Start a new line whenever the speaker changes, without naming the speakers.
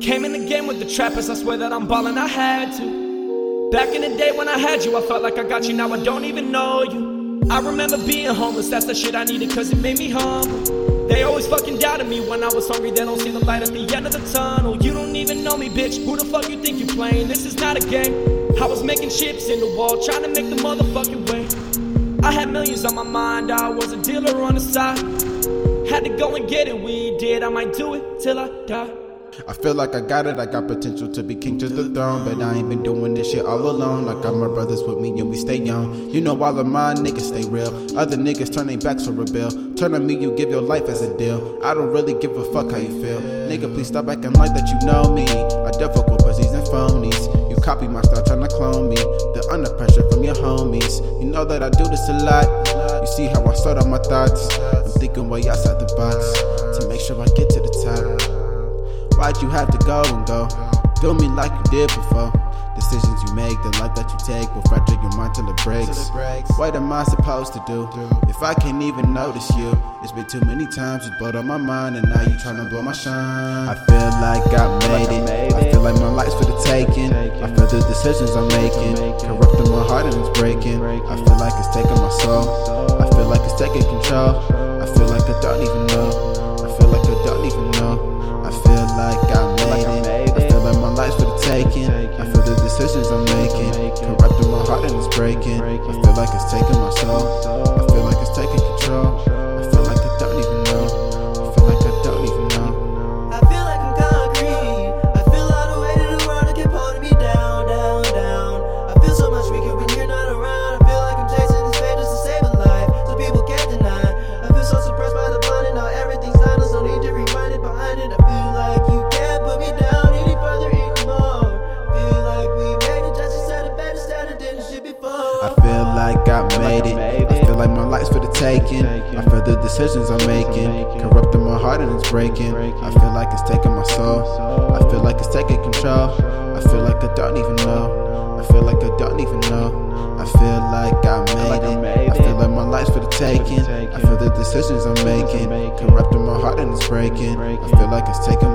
Came in the game with the trappers, I swear that I'm ballin', I had to. Back in the day when I had you, I felt like I got you, now I don't even know you. I remember being homeless, that's the shit I needed, cause it made me humble. They always fucking doubted me when I was hungry, they don't see the light at the end of the tunnel. You don't even know me, bitch, who the fuck you think you playing? This is not a game. I was making chips in the wall, trying to make the motherfucking way. I had millions on my mind, I was a dealer on the side. Had to go and get it, we did, I might do it till I die.
I feel like I got it, I got potential to be king to the throne. But I ain't been doing this shit all alone. I got my brothers with me and we stay young. You know, all of my niggas stay real. Other niggas turn their backs for rebel. Turn on me, you give your life as a deal. I don't really give a fuck how you feel. Nigga, please stop acting like that you know me. I difficult pussies and phonies. You copy my style, trying to clone me. The under pressure from your homies. You know that I do this a lot. You see how I sort out my thoughts. I'm thinking way outside the box to make sure I get to the top. Why'd you have to go and go? Do me like you did before. Decisions you make, the life that you take will fracture your mind till it breaks. What am I supposed to do if I can't even notice you? It's been too many times it's blowed on my mind, and now you tryna blow my shine. I feel like I made it. I feel like my life's for the taking. I feel the decisions I'm making, corrupting my heart and it's breaking. I feel like it's taking my soul. I feel like it's taking control. I feel like I don't breaking. I feel like it's taking my soul. I feel like I made it. I feel like my life's for the taking. I feel the decisions I'm making, corrupting my heart and it's breaking. I feel like it's taking my soul. I feel like it's taking control. I feel like I don't even know. I feel like I don't even know. I feel like I made it. I feel like my life's for the taking. I feel the decisions I'm making, corrupting my heart and it's breaking. I feel like it's taking